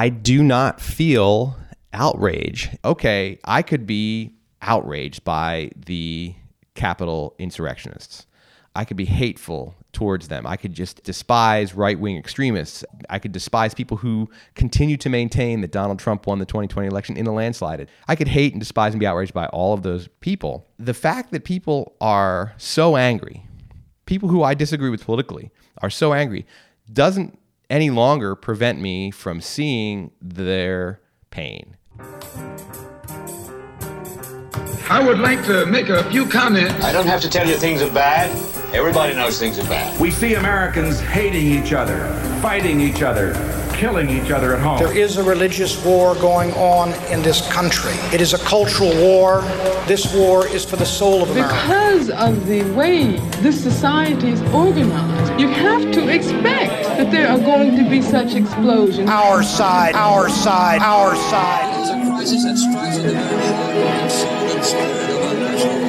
I do not feel outrage. Okay, I could be outraged by the Capitol insurrectionists. I could be hateful towards them. I could just despise right wing extremists. I could despise people who continue to maintain that Donald Trump won the 2020 election in a landslide. I could hate and despise and be outraged by all of those people. The fact that people are so angry, people who I disagree with politically, are so angry, doesn't any longer prevent me from seeing their pain. I would like to make a few comments. I don't have to tell you things are bad. Everybody knows things are bad. We see Americans hating each other, fighting each other, killing each other at home. There is a religious war going on in this country. It is a cultural war. This war is for the soul of America. Because of the way this society is organized, you have to expect that there are going to be such explosions. Our side, our side, our side. It's a crisis that strikes at the very heart and soul and spirit of our nation.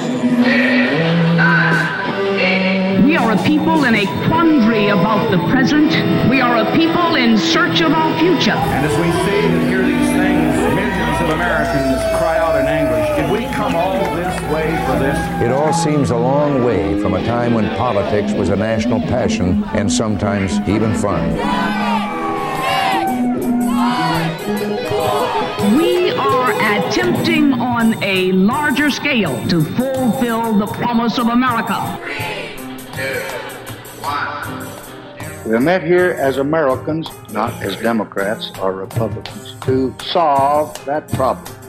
We are a people in a quandary about the present. We are a people in search of our future. And as we see and hear these things, millions of Americans cry out come all this way for this? It all seems a long way from a time when politics was a national passion and sometimes even fun. We are attempting on a larger scale to fulfill the promise of America. We met here as Americans, not as Democrats or Republicans, to solve that problem.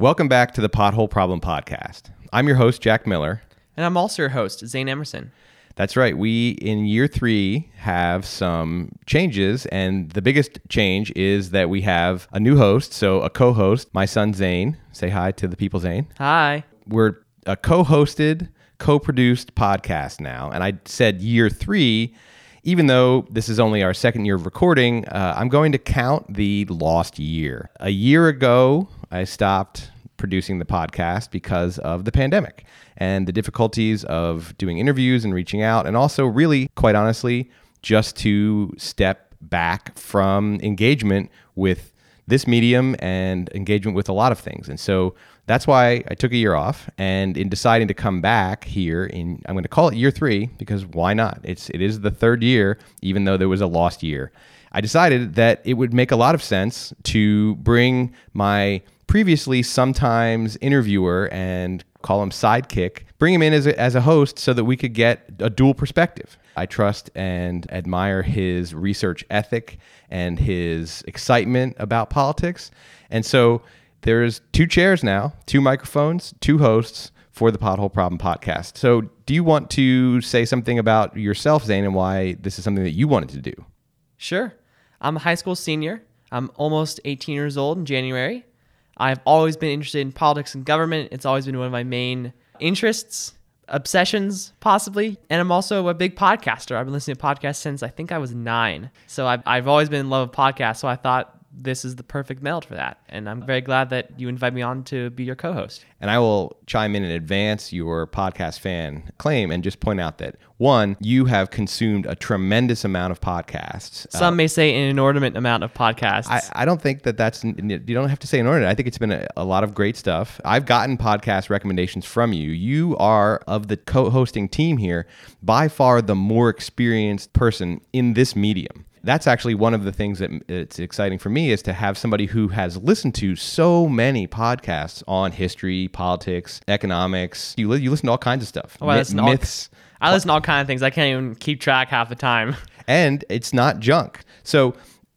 Welcome back to the Pothole Problem Podcast. I'm your host, Jack Miller. And I'm also your host, Zane Emerson. That's right. We, in year three, have some changes. And the biggest change is that we have a new host. So, a co host, my son Zane. Say hi to the people, Zane. Hi. We're a co hosted, co produced podcast now. And I said year three, even though this is only our second year of recording, uh, I'm going to count the lost year. A year ago, I stopped producing the podcast because of the pandemic and the difficulties of doing interviews and reaching out, and also, really, quite honestly, just to step back from engagement with this medium and engagement with a lot of things. And so that's why I took a year off. And in deciding to come back here in, I'm going to call it year three because why not? It's it is the third year, even though there was a lost year. I decided that it would make a lot of sense to bring my previously sometimes interviewer and call him sidekick, bring him in as a, as a host so that we could get a dual perspective. I trust and admire his research ethic and his excitement about politics. And so there's two chairs now, two microphones, two hosts for the Pothole Problem podcast. So do you want to say something about yourself, Zane, and why this is something that you wanted to do? Sure. I'm a high school senior. I'm almost 18 years old in January. I've always been interested in politics and government. It's always been one of my main interests, obsessions, possibly. And I'm also a big podcaster. I've been listening to podcasts since I think I was nine. So I've, I've always been in love with podcasts. So I thought this is the perfect meld for that. And I'm very glad that you invite me on to be your co host. And I will chime in and advance your podcast fan claim and just point out that one, you have consumed a tremendous amount of podcasts. Uh, Some may say an inordinate amount of podcasts. I, I don't think that that's, you don't have to say inordinate. I think it's been a, a lot of great stuff. I've gotten podcast recommendations from you. You are, of the co hosting team here, by far the more experienced person in this medium that's actually one of the things that it's exciting for me is to have somebody who has listened to so many podcasts on history, politics, economics. You, li- you listen to all kinds of stuff. Oh, I to all- myths. I listen to all kinds of things. I can't even keep track half the time. and it's not junk. So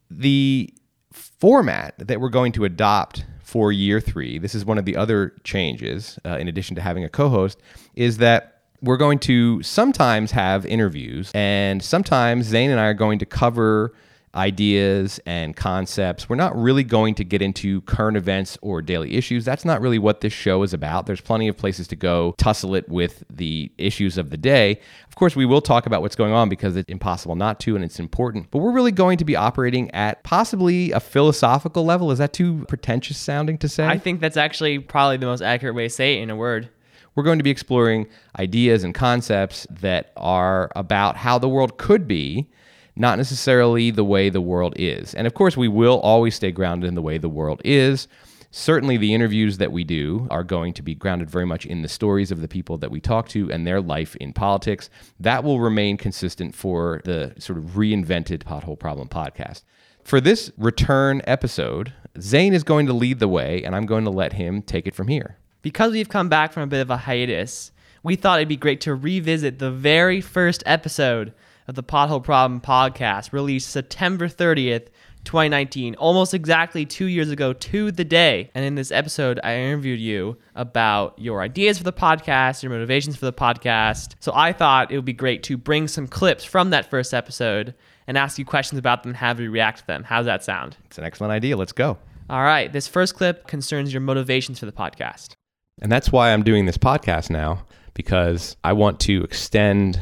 the format that we're going to adopt for year three, this is one of the other changes, uh, in addition to having a co-host, is that we're going to sometimes have interviews, and sometimes Zane and I are going to cover ideas and concepts. We're not really going to get into current events or daily issues. That's not really what this show is about. There's plenty of places to go tussle it with the issues of the day. Of course, we will talk about what's going on because it's impossible not to and it's important. But we're really going to be operating at possibly a philosophical level. Is that too pretentious sounding to say? I think that's actually probably the most accurate way to say it in a word. We're going to be exploring ideas and concepts that are about how the world could be not necessarily the way the world is. And of course, we will always stay grounded in the way the world is. Certainly, the interviews that we do are going to be grounded very much in the stories of the people that we talk to and their life in politics. That will remain consistent for the sort of reinvented Pothole Problem podcast. For this return episode, Zane is going to lead the way, and I'm going to let him take it from here. Because we've come back from a bit of a hiatus, we thought it'd be great to revisit the very first episode of the Pothole Problem podcast, released September 30th, 2019, almost exactly two years ago to the day. And in this episode, I interviewed you about your ideas for the podcast, your motivations for the podcast. So I thought it would be great to bring some clips from that first episode and ask you questions about them and have you react to them. How's that sound? It's an excellent idea. Let's go. All right. This first clip concerns your motivations for the podcast. And that's why I'm doing this podcast now, because I want to extend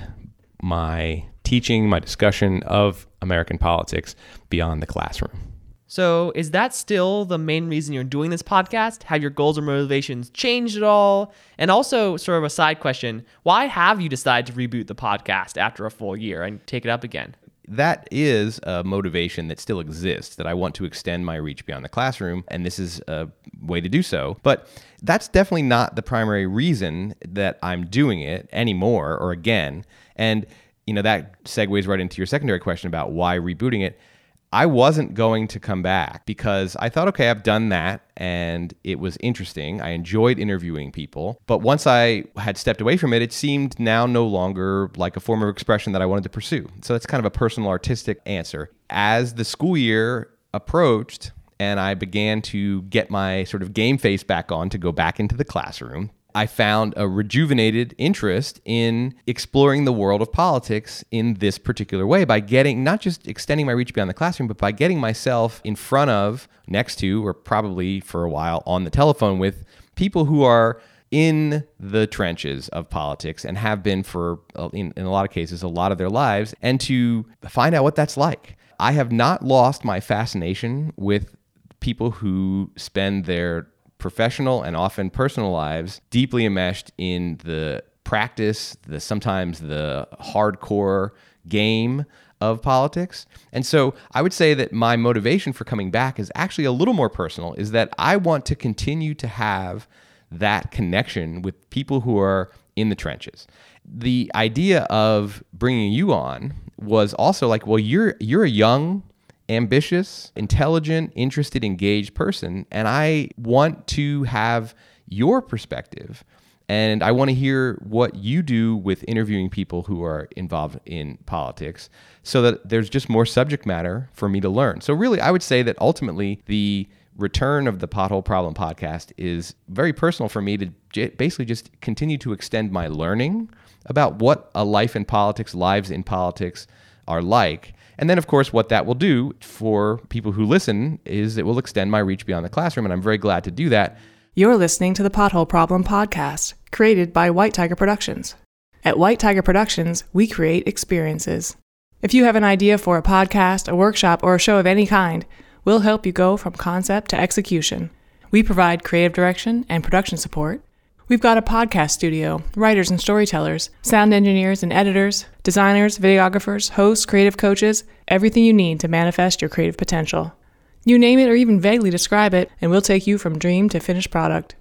my teaching, my discussion of American politics beyond the classroom. So, is that still the main reason you're doing this podcast? Have your goals or motivations changed at all? And also, sort of a side question why have you decided to reboot the podcast after a full year and take it up again? That is a motivation that still exists, that I want to extend my reach beyond the classroom, and this is a way to do so. But that's definitely not the primary reason that I'm doing it anymore or again. And you know that segues right into your secondary question about why rebooting it. I wasn't going to come back because I thought, okay, I've done that and it was interesting. I enjoyed interviewing people. But once I had stepped away from it, it seemed now no longer like a form of expression that I wanted to pursue. So that's kind of a personal artistic answer. As the school year approached, and I began to get my sort of game face back on to go back into the classroom. I found a rejuvenated interest in exploring the world of politics in this particular way by getting not just extending my reach beyond the classroom, but by getting myself in front of, next to, or probably for a while on the telephone with people who are in the trenches of politics and have been for, uh, in, in a lot of cases, a lot of their lives, and to find out what that's like. I have not lost my fascination with people who spend their professional and often personal lives deeply enmeshed in the practice, the sometimes the hardcore game of politics. And so I would say that my motivation for coming back is actually a little more personal is that I want to continue to have that connection with people who are in the trenches. The idea of bringing you on was also like, well, you're you're a young ambitious, intelligent, interested, engaged person. And I want to have your perspective. And I want to hear what you do with interviewing people who are involved in politics so that there's just more subject matter for me to learn. So, really, I would say that ultimately the return of the Pothole Problem podcast is very personal for me to j- basically just continue to extend my learning about what a life in politics, lives in politics are like and then, of course, what that will do for people who listen is it will extend my reach beyond the classroom. And I'm very glad to do that. You're listening to the Pothole Problem podcast, created by White Tiger Productions. At White Tiger Productions, we create experiences. If you have an idea for a podcast, a workshop, or a show of any kind, we'll help you go from concept to execution. We provide creative direction and production support We've got a podcast studio, writers and storytellers, sound engineers and editors, designers, videographers, hosts, creative coaches, everything you need to manifest your creative potential. You name it or even vaguely describe it, and we'll take you from dream to finished product.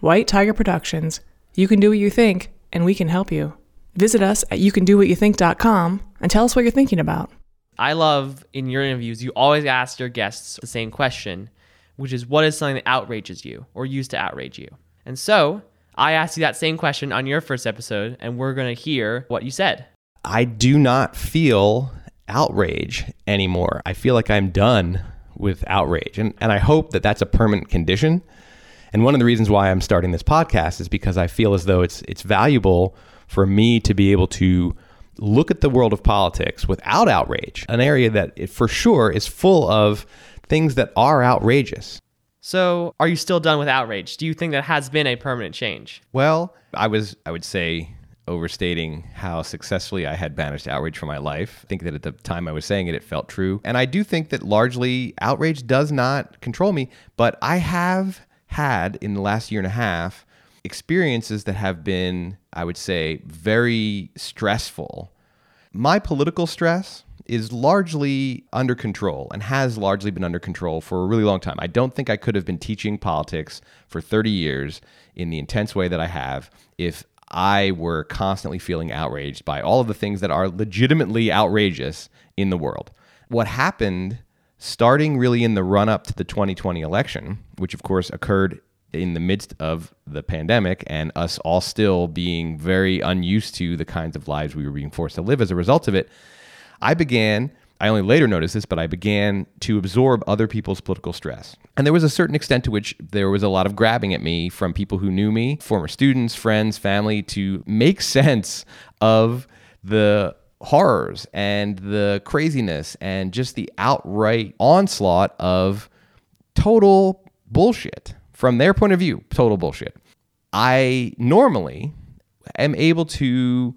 White Tiger Productions. You can do what you think, and we can help you. Visit us at youcandowhatyouthink.com and tell us what you're thinking about. I love in your interviews, you always ask your guests the same question, which is what is something that outrages you or used to outrage you? And so, I asked you that same question on your first episode, and we're going to hear what you said. I do not feel outrage anymore. I feel like I'm done with outrage. And, and I hope that that's a permanent condition. And one of the reasons why I'm starting this podcast is because I feel as though it's, it's valuable for me to be able to look at the world of politics without outrage, an area that for sure is full of things that are outrageous. So, are you still done with outrage? Do you think that has been a permanent change? Well, I was, I would say, overstating how successfully I had banished outrage from my life. I think that at the time I was saying it, it felt true. And I do think that largely outrage does not control me, but I have had in the last year and a half experiences that have been, I would say, very stressful. My political stress is largely under control and has largely been under control for a really long time. I don't think I could have been teaching politics for 30 years in the intense way that I have if I were constantly feeling outraged by all of the things that are legitimately outrageous in the world. What happened starting really in the run up to the 2020 election, which of course occurred in the midst of the pandemic and us all still being very unused to the kinds of lives we were being forced to live as a result of it, I began, I only later noticed this, but I began to absorb other people's political stress. And there was a certain extent to which there was a lot of grabbing at me from people who knew me, former students, friends, family, to make sense of the horrors and the craziness and just the outright onslaught of total bullshit from their point of view, total bullshit. I normally am able to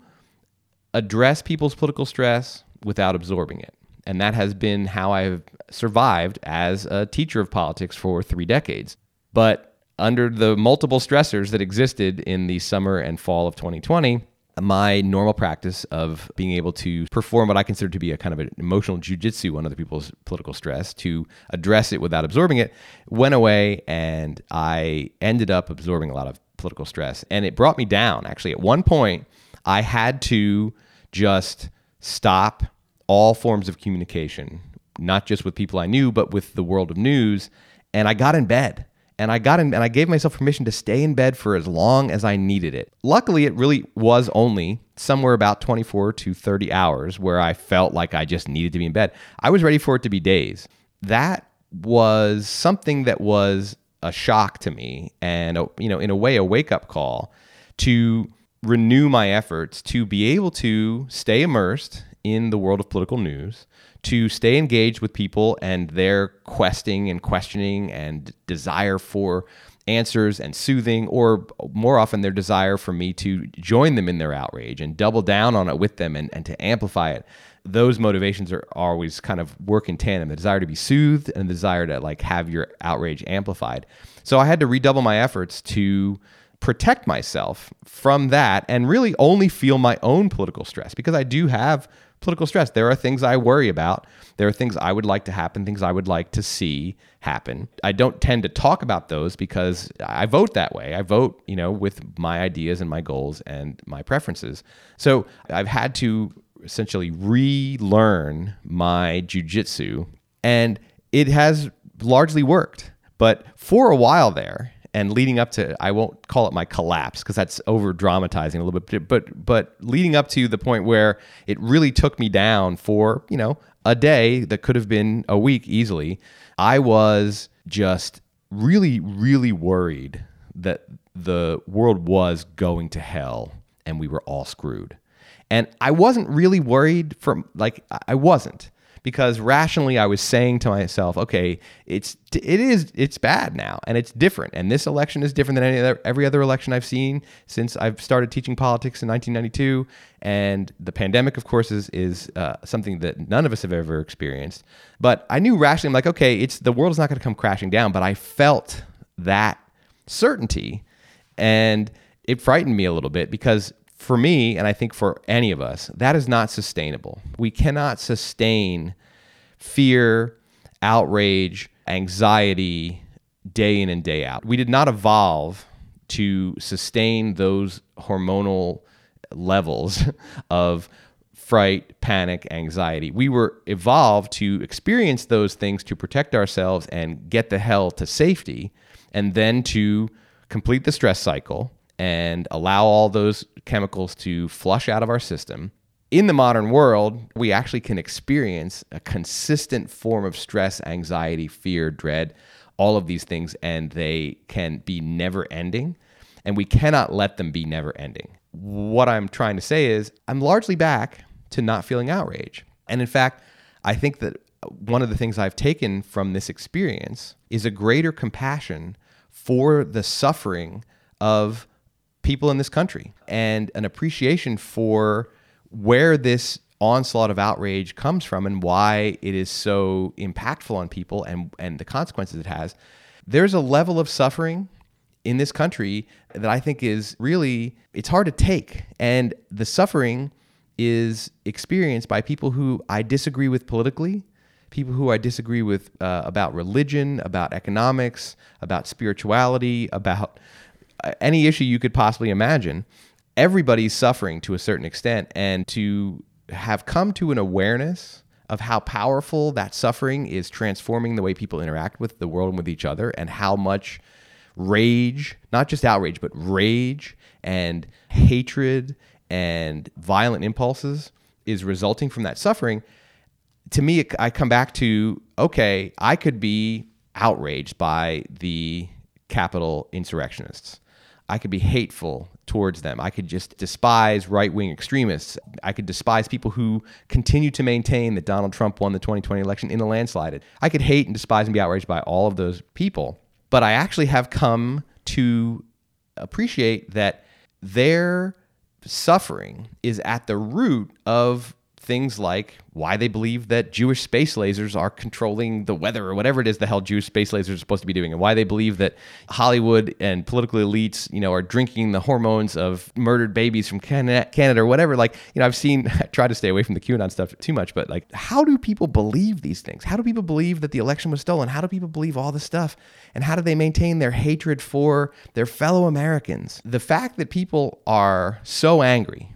address people's political stress without absorbing it. And that has been how I've survived as a teacher of politics for three decades. But under the multiple stressors that existed in the summer and fall of 2020, my normal practice of being able to perform what I consider to be a kind of an emotional jujitsu on other people's political stress to address it without absorbing it went away, and I ended up absorbing a lot of political stress. And it brought me down. Actually, at one point, I had to just stop all forms of communication, not just with people I knew, but with the world of news. And I got in bed and I got in and I gave myself permission to stay in bed for as long as I needed it. Luckily, it really was only somewhere about 24 to 30 hours where I felt like I just needed to be in bed. I was ready for it to be days. That was something that was a shock to me and a, you know in a way a wake up call to renew my efforts to be able to stay immersed in the world of political news, to stay engaged with people and their questing and questioning and desire for answers and soothing, or more often their desire for me to join them in their outrage and double down on it with them and, and to amplify it. Those motivations are always kind of work in tandem the desire to be soothed and the desire to like have your outrage amplified. So I had to redouble my efforts to protect myself from that and really only feel my own political stress because I do have political stress. There are things I worry about. There are things I would like to happen, things I would like to see happen. I don't tend to talk about those because I vote that way. I vote, you know, with my ideas and my goals and my preferences. So I've had to essentially relearn my jujitsu, and it has largely worked. But for a while there, and leading up to I won't call it my collapse because that's over dramatizing a little bit but but leading up to the point where it really took me down for you know a day that could have been a week easily I was just really really worried that the world was going to hell and we were all screwed. And I wasn't really worried from like I wasn't because rationally I was saying to myself, okay, it's it is it's bad now and it's different, and this election is different than any other every other election I've seen since I've started teaching politics in 1992, and the pandemic, of course, is is uh, something that none of us have ever experienced. But I knew rationally, I'm like, okay, it's the world is not going to come crashing down, but I felt that certainty, and it frightened me a little bit because for me, and I think for any of us, that is not sustainable. We cannot sustain fear, outrage, anxiety day in and day out. We did not evolve to sustain those hormonal levels of fright, panic, anxiety. We were evolved to experience those things to protect ourselves and get the hell to safety, and then to complete the stress cycle and allow all those chemicals to flush out of our system. In the modern world, we actually can experience a consistent form of stress, anxiety, fear, dread, all of these things, and they can be never ending. And we cannot let them be never ending. What I'm trying to say is, I'm largely back to not feeling outrage. And in fact, I think that one of the things I've taken from this experience is a greater compassion for the suffering of people in this country and an appreciation for where this onslaught of outrage comes from and why it is so impactful on people and, and the consequences it has. There's a level of suffering in this country that I think is really it's hard to take and the suffering is experienced by people who I disagree with politically, people who I disagree with uh, about religion, about economics, about spirituality, about any issue you could possibly imagine. Everybody's suffering to a certain extent, and to have come to an awareness of how powerful that suffering is transforming the way people interact with the world and with each other, and how much rage, not just outrage, but rage and hatred and violent impulses is resulting from that suffering. To me, I come back to okay, I could be outraged by the Capitol insurrectionists. I could be hateful towards them. I could just despise right wing extremists. I could despise people who continue to maintain that Donald Trump won the 2020 election in a landslide. I could hate and despise and be outraged by all of those people. But I actually have come to appreciate that their suffering is at the root of things like why they believe that Jewish space lasers are controlling the weather or whatever it is the hell Jewish space lasers are supposed to be doing, and why they believe that Hollywood and political elites, you know, are drinking the hormones of murdered babies from Canada, Canada or whatever. Like, you know, I've seen, I try to stay away from the QAnon stuff too much, but like, how do people believe these things? How do people believe that the election was stolen? How do people believe all this stuff? And how do they maintain their hatred for their fellow Americans? The fact that people are so angry,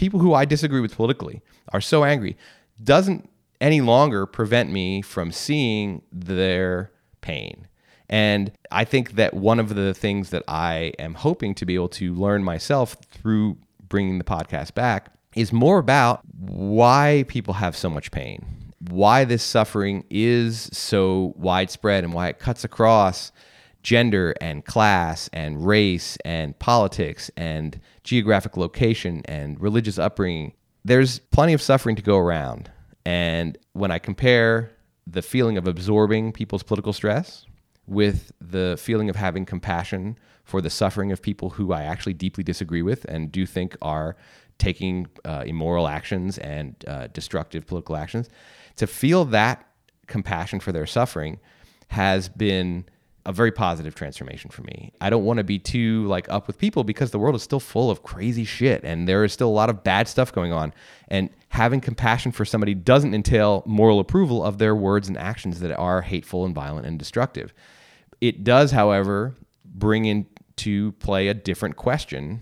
people who I disagree with politically, are so angry doesn't any longer prevent me from seeing their pain. And I think that one of the things that I am hoping to be able to learn myself through bringing the podcast back is more about why people have so much pain, why this suffering is so widespread, and why it cuts across gender and class and race and politics and geographic location and religious upbringing there's plenty of suffering to go around. And when I compare the feeling of absorbing people's political stress with the feeling of having compassion for the suffering of people who I actually deeply disagree with and do think are taking uh, immoral actions and uh, destructive political actions, to feel that compassion for their suffering has been a very positive transformation for me. I don't want to be too like up with people because the world is still full of crazy shit and there is still a lot of bad stuff going on. And having compassion for somebody doesn't entail moral approval of their words and actions that are hateful and violent and destructive. It does, however, bring into play a different question,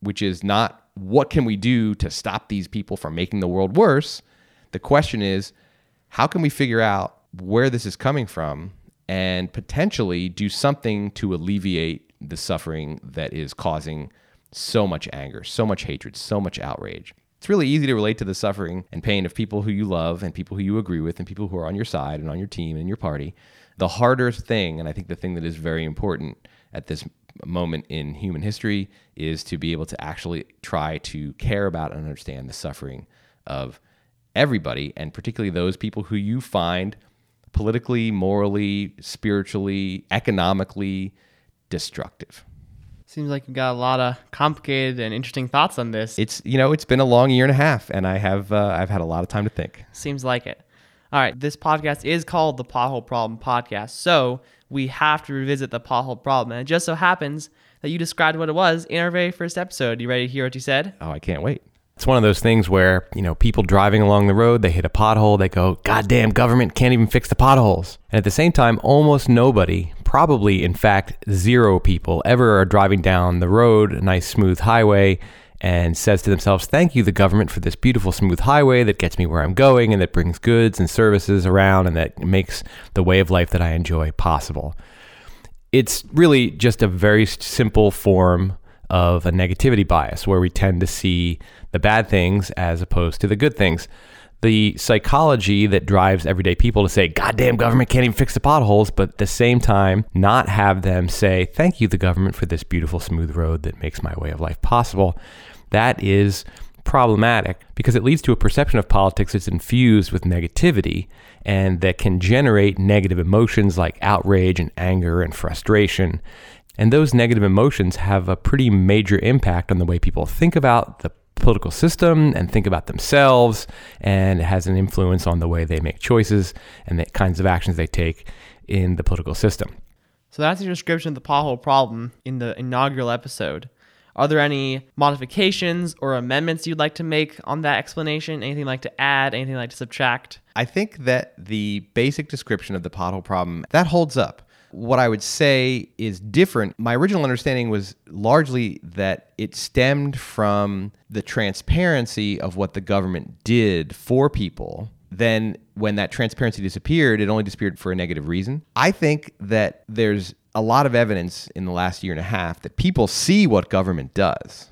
which is not what can we do to stop these people from making the world worse? The question is how can we figure out where this is coming from and potentially do something to alleviate the suffering that is causing so much anger, so much hatred, so much outrage. It's really easy to relate to the suffering and pain of people who you love and people who you agree with and people who are on your side and on your team and your party. The harder thing, and I think the thing that is very important at this moment in human history, is to be able to actually try to care about and understand the suffering of everybody, and particularly those people who you find politically, morally, spiritually, economically destructive. Seems like you've got a lot of complicated and interesting thoughts on this. It's you know it's been a long year and a half, and I have uh, I've had a lot of time to think. Seems like it. All right, this podcast is called the Pothole Problem Podcast, so we have to revisit the pothole problem. And it just so happens that you described what it was in our very first episode. You ready to hear what you said? Oh, I can't wait. It's one of those things where, you know, people driving along the road, they hit a pothole, they go, goddamn government can't even fix the potholes. And at the same time, almost nobody, probably in fact zero people, ever are driving down the road, a nice smooth highway, and says to themselves, Thank you, the government, for this beautiful smooth highway that gets me where I'm going and that brings goods and services around and that makes the way of life that I enjoy possible. It's really just a very simple form of a negativity bias where we tend to see the bad things as opposed to the good things. The psychology that drives everyday people to say, goddamn government can't even fix the potholes, but at the same time, not have them say, thank you, the government, for this beautiful, smooth road that makes my way of life possible. That is problematic because it leads to a perception of politics that's infused with negativity and that can generate negative emotions like outrage and anger and frustration. And those negative emotions have a pretty major impact on the way people think about the political system and think about themselves, and it has an influence on the way they make choices and the kinds of actions they take in the political system. So that's your description of the pothole problem in the inaugural episode. Are there any modifications or amendments you'd like to make on that explanation? Anything you'd like to add? Anything you'd like to subtract? I think that the basic description of the pothole problem that holds up. What I would say is different. My original understanding was largely that it stemmed from the transparency of what the government did for people. Then, when that transparency disappeared, it only disappeared for a negative reason. I think that there's a lot of evidence in the last year and a half that people see what government does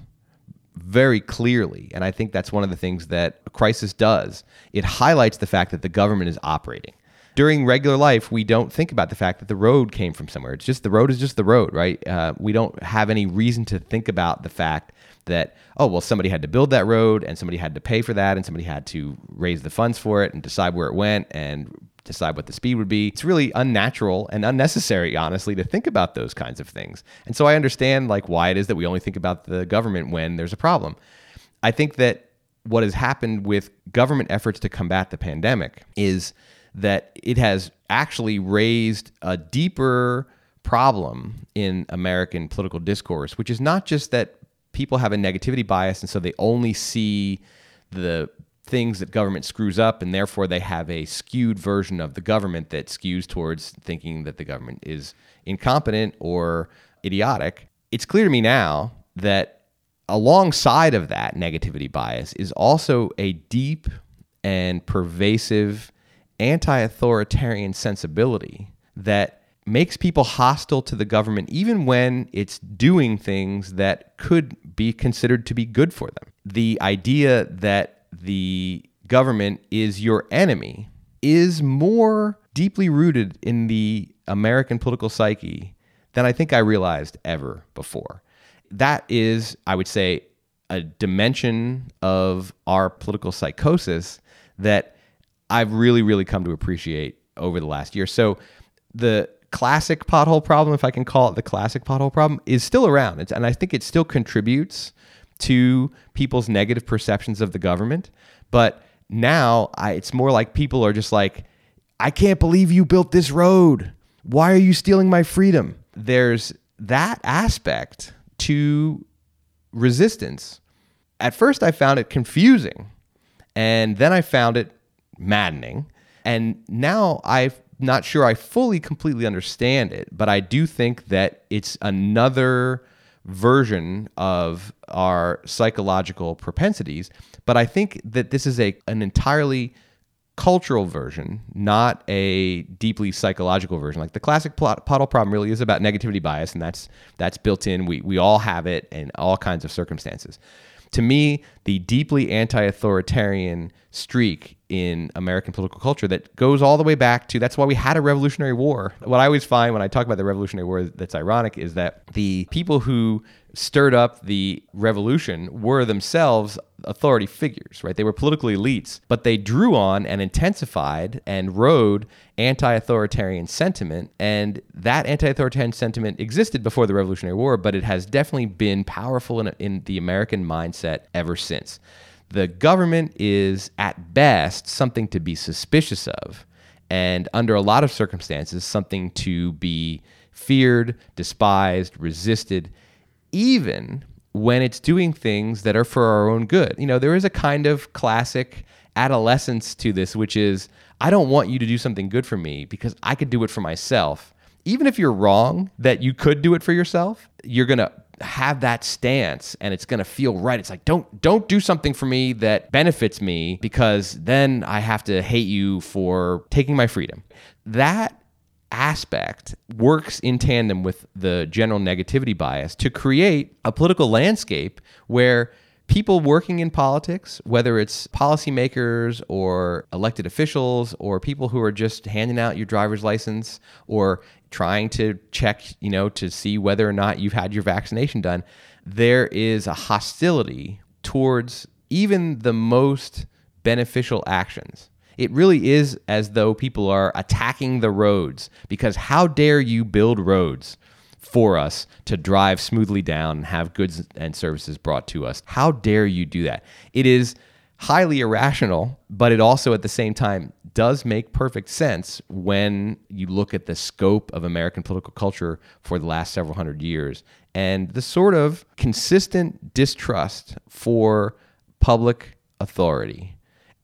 very clearly. And I think that's one of the things that a crisis does. It highlights the fact that the government is operating. During regular life, we don't think about the fact that the road came from somewhere. It's just the road is just the road, right? Uh, we don't have any reason to think about the fact that, oh, well, somebody had to build that road and somebody had to pay for that and somebody had to raise the funds for it and decide where it went and decide what the speed would be. It's really unnatural and unnecessary, honestly, to think about those kinds of things. And so I understand like why it is that we only think about the government when there's a problem. I think that what has happened with government efforts to combat the pandemic is that it has actually raised a deeper problem in American political discourse, which is not just that people have a negativity bias and so they only see the things that government screws up and therefore they have a skewed version of the government that skews towards thinking that the government is incompetent or idiotic. It's clear to me now that alongside of that negativity bias is also a deep and pervasive anti-authoritarian sensibility that makes people hostile to the government even when it's doing things that could be considered to be good for them. The idea that the government is your enemy is more deeply rooted in the American political psyche than I think I realized ever before. That is, I would say, a dimension of our political psychosis that I've really, really come to appreciate over the last year. So the classic pothole problem, if I can call it the classic pothole problem, is still around. It's, and I think it still contributes to people's negative perceptions of the government. But now I, it's more like people are just like, I can't believe you built this road. Why are you stealing my freedom? There's that aspect to resistance. At first, I found it confusing. And then I found it maddening. And now I'm not sure I fully, completely understand it, but I do think that it's another version of our psychological propensities. But I think that this is a an entirely cultural version, not a deeply psychological version. Like the classic plot, pothole problem really is about negativity bias, and that's that's built in. We we all have it in all kinds of circumstances. To me, the deeply anti-authoritarian streak in American political culture that goes all the way back to that's why we had a Revolutionary War. What I always find when I talk about the Revolutionary War that's ironic is that the people who stirred up the revolution were themselves authority figures, right? They were political elites, but they drew on and intensified and rode anti authoritarian sentiment. And that anti authoritarian sentiment existed before the Revolutionary War, but it has definitely been powerful in, in the American mindset ever since. The government is, at best, something to be suspicious of, and under a lot of circumstances, something to be feared, despised, resisted even when it's doing things that are for our own good. You know, there is a kind of classic adolescence to this, which is I don't want you to do something good for me because I could do it for myself. Even if you're wrong that you could do it for yourself, you're going to have that stance and it's going to feel right. It's like don't don't do something for me that benefits me because then I have to hate you for taking my freedom. That aspect works in tandem with the general negativity bias to create a political landscape where people working in politics, whether it's policymakers or elected officials or people who are just handing out your driver's license or trying to check, you know, to see whether or not you've had your vaccination done, there is a hostility towards even the most beneficial actions it really is as though people are attacking the roads because how dare you build roads for us to drive smoothly down and have goods and services brought to us? How dare you do that? It is highly irrational, but it also at the same time does make perfect sense when you look at the scope of American political culture for the last several hundred years and the sort of consistent distrust for public authority.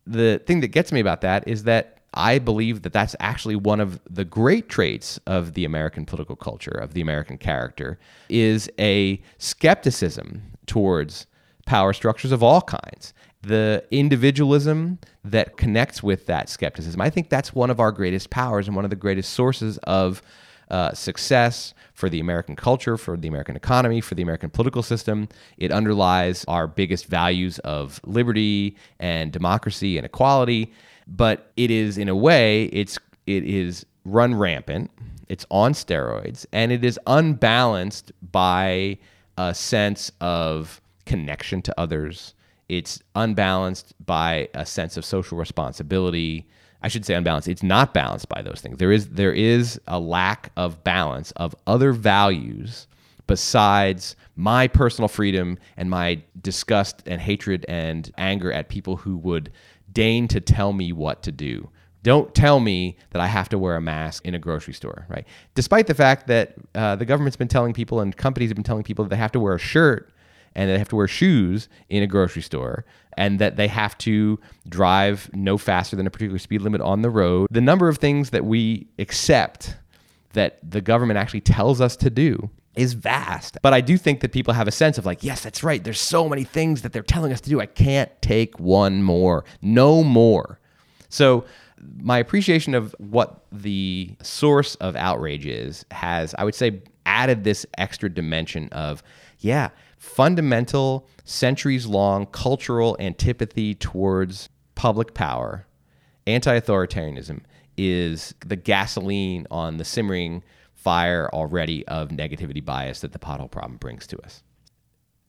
The thing that gets me about that is that I believe that that's actually one of the great traits of the American political culture, of the American character, is a skepticism towards power structures of all kinds. The individualism that connects with that skepticism. I think that's one of our greatest powers and one of the greatest sources of uh, success for the American culture, for the American economy, for the American political system. It underlies our biggest values of liberty and democracy and equality. But it is, in a way, it's it is run rampant. It's on steroids, and it is unbalanced by a sense of connection to others. It's unbalanced by a sense of social responsibility. I should say unbalanced. It's not balanced by those things. There is there is a lack of balance of other values besides my personal freedom and my disgust and hatred and anger at people who would deign to tell me what to do. Don't tell me that I have to wear a mask in a grocery store, right? Despite the fact that uh, the government's been telling people and companies have been telling people that they have to wear a shirt and they have to wear shoes in a grocery store and that they have to drive no faster than a particular speed limit on the road. The number of things that we accept that the government actually tells us to do is vast. But I do think that people have a sense of like, yes, that's right. There's so many things that they're telling us to do. I can't take one more, no more. So, my appreciation of what the source of outrage is has, I would say, added this extra dimension of, yeah, fundamental, centuries long cultural antipathy towards public power, anti authoritarianism is the gasoline on the simmering fire already of negativity bias that the pothole problem brings to us.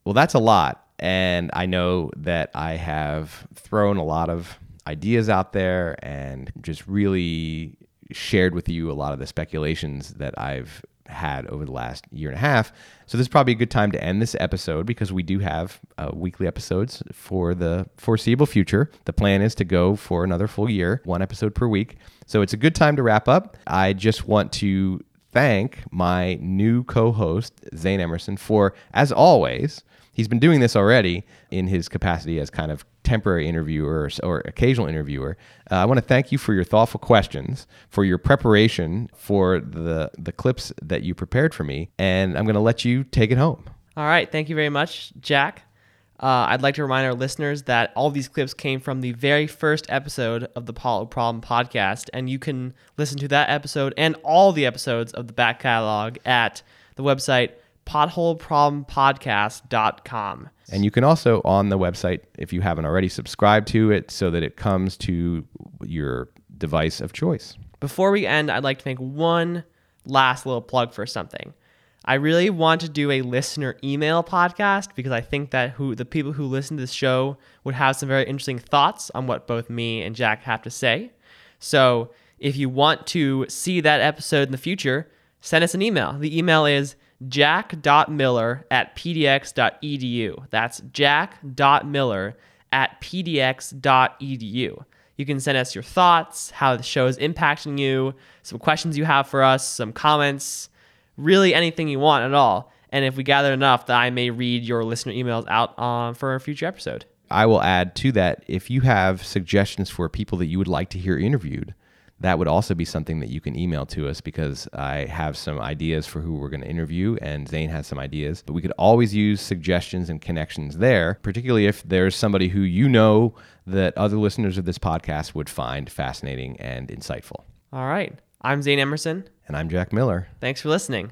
Well, that's a lot. And I know that I have thrown a lot of ideas out there and just really shared with you a lot of the speculations that I've had over the last year and a half. So this is probably a good time to end this episode because we do have uh, weekly episodes for the foreseeable future. The plan is to go for another full year, one episode per week. So it's a good time to wrap up. I just want to thank my new co-host Zane Emerson for, as always, he's been doing this already in his capacity as kind of temporary interviewer or, occasional interviewer. Uh, I want to thank you for your thoughtful questions, for your preparation for the the clips that you prepared for me, and I'm going to let you take it home. All right, thank you very much, Jack. Uh, I'd like to remind our listeners that all these clips came from the very first episode of the Pothole Problem podcast, and you can listen to that episode and all the episodes of the back catalog at the website potholeproblempodcast.com. And you can also on the website, if you haven't already, subscribe to it so that it comes to your device of choice. Before we end, I'd like to make one last little plug for something. I really want to do a listener email podcast because I think that who the people who listen to this show would have some very interesting thoughts on what both me and Jack have to say. So if you want to see that episode in the future, send us an email. The email is jack.miller at pdx.edu. That's jack.miller at pdx.edu. You can send us your thoughts, how the show is impacting you, some questions you have for us, some comments, really anything you want at all. And if we gather enough, that I may read your listener emails out um, for a future episode. I will add to that if you have suggestions for people that you would like to hear interviewed, that would also be something that you can email to us because I have some ideas for who we're going to interview and Zane has some ideas. But we could always use suggestions and connections there, particularly if there's somebody who you know that other listeners of this podcast would find fascinating and insightful. All right. I'm Zane Emerson. And I'm Jack Miller. Thanks for listening.